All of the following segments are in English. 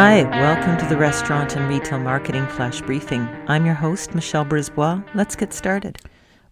Hi, welcome to the Restaurant and Retail Marketing Flash Briefing. I'm your host, Michelle Brisbois. Let's get started.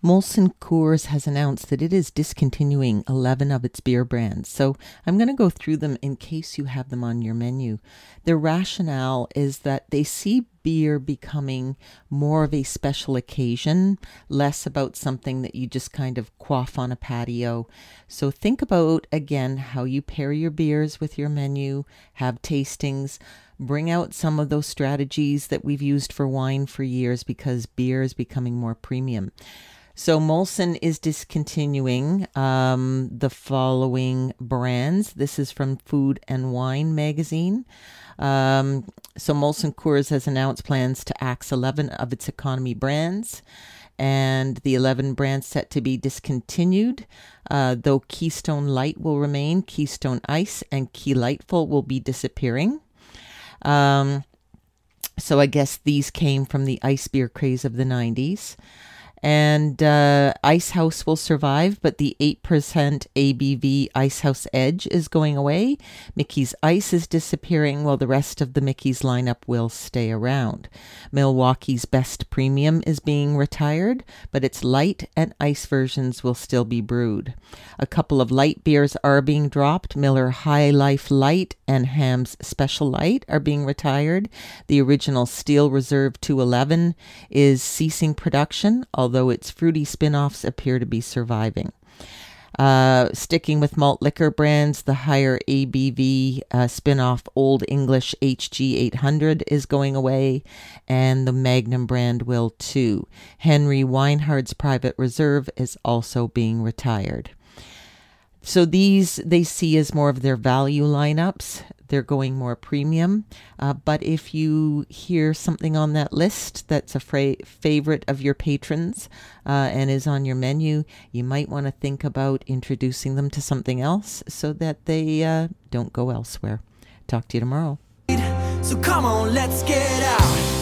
Molson Coors has announced that it is discontinuing 11 of its beer brands. So I'm going to go through them in case you have them on your menu. Their rationale is that they see beer becoming more of a special occasion, less about something that you just kind of quaff on a patio. So think about again how you pair your beers with your menu, have tastings bring out some of those strategies that we've used for wine for years because beer is becoming more premium. So Molson is discontinuing um, the following brands. This is from Food and Wine magazine. Um, so Molson Coors has announced plans to axe 11 of its economy brands and the 11 brands set to be discontinued. Uh, though Keystone Light will remain, Keystone Ice and Key Lightful will be disappearing. Um, so I guess these came from the ice beer craze of the 90s and uh, Ice House will survive, but the 8% ABV Ice House Edge is going away. Mickey's Ice is disappearing, while the rest of the Mickey's lineup will stay around. Milwaukee's Best Premium is being retired, but its light and ice versions will still be brewed. A couple of light beers are being dropped. Miller High Life Light and Hamm's Special Light are being retired. The original Steel Reserve 211 is ceasing production, although its fruity spin offs appear to be surviving. Uh, sticking with malt liquor brands, the higher ABV uh, spin off Olde English HG 800 is going away, and the Magnum brand will too. Henry Weinhard's Private Reserve is also being retired. So these they see as more of their value lineups they're going more premium. Uh, but if you hear something on that list that's a fra- favorite of your patrons uh, and is on your menu, you might want to think about introducing them to something else so that they uh, don't go elsewhere. Talk to you tomorrow. So come on, let's get out.